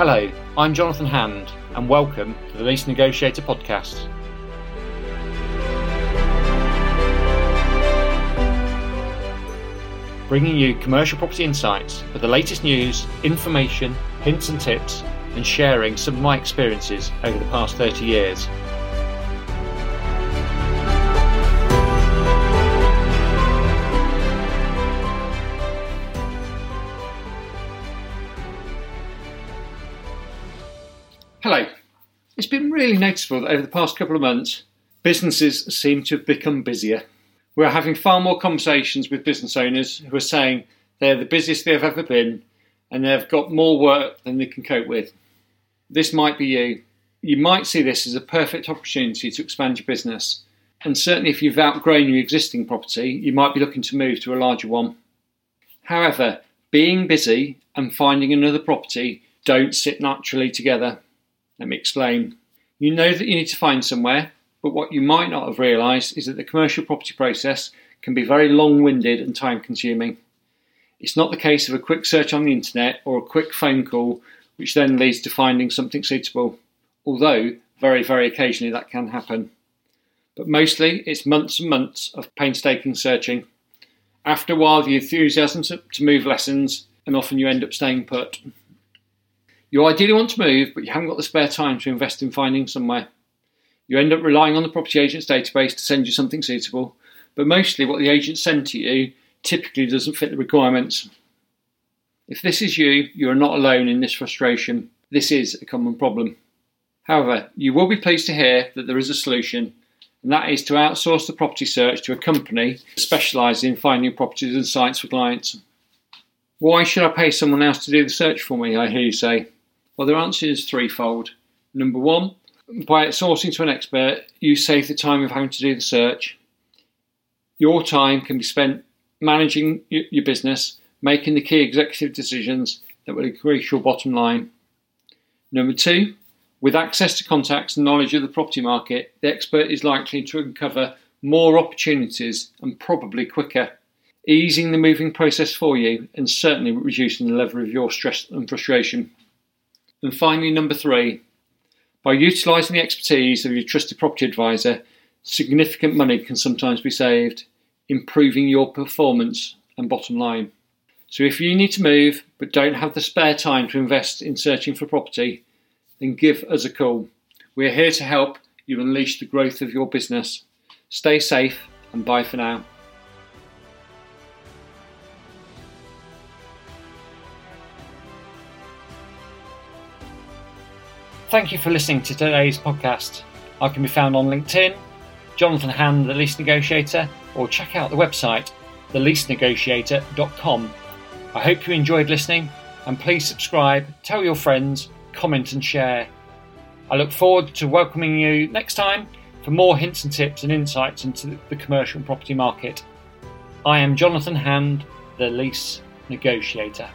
Hello, I'm Jonathan Hand, and welcome to the Lease Negotiator podcast. Bringing you commercial property insights for the latest news, information, hints and tips, and sharing some of my experiences over the past 30 years. Hello. It's been really noticeable that over the past couple of months, businesses seem to have become busier. We're having far more conversations with business owners who are saying they're the busiest they've ever been and they've got more work than they can cope with. This might be you. You might see this as a perfect opportunity to expand your business. And certainly, if you've outgrown your existing property, you might be looking to move to a larger one. However, being busy and finding another property don't sit naturally together. Let me explain. You know that you need to find somewhere, but what you might not have realised is that the commercial property process can be very long winded and time consuming. It's not the case of a quick search on the internet or a quick phone call, which then leads to finding something suitable, although very, very occasionally that can happen. But mostly it's months and months of painstaking searching. After a while, the enthusiasm to move lessens, and often you end up staying put. You ideally want to move, but you haven't got the spare time to invest in finding somewhere. You end up relying on the property agent's database to send you something suitable, but mostly what the agent sent to you typically doesn't fit the requirements. If this is you, you are not alone in this frustration. This is a common problem. However, you will be pleased to hear that there is a solution, and that is to outsource the property search to a company specialised in finding properties and sites for clients. Why should I pay someone else to do the search for me? I hear you say. Well, the answer is threefold. Number one, by outsourcing to an expert, you save the time of having to do the search. Your time can be spent managing your business, making the key executive decisions that will increase your bottom line. Number two, with access to contacts and knowledge of the property market, the expert is likely to uncover more opportunities and probably quicker, easing the moving process for you and certainly reducing the level of your stress and frustration. And finally, number three, by utilising the expertise of your trusted property advisor, significant money can sometimes be saved, improving your performance and bottom line. So, if you need to move but don't have the spare time to invest in searching for property, then give us a call. We're here to help you unleash the growth of your business. Stay safe and bye for now. Thank you for listening to today's podcast. I can be found on LinkedIn, Jonathan Hand, the Lease Negotiator, or check out the website, theleasenegotiator.com. I hope you enjoyed listening and please subscribe, tell your friends, comment and share. I look forward to welcoming you next time for more hints and tips and insights into the commercial property market. I am Jonathan Hand, the Lease Negotiator.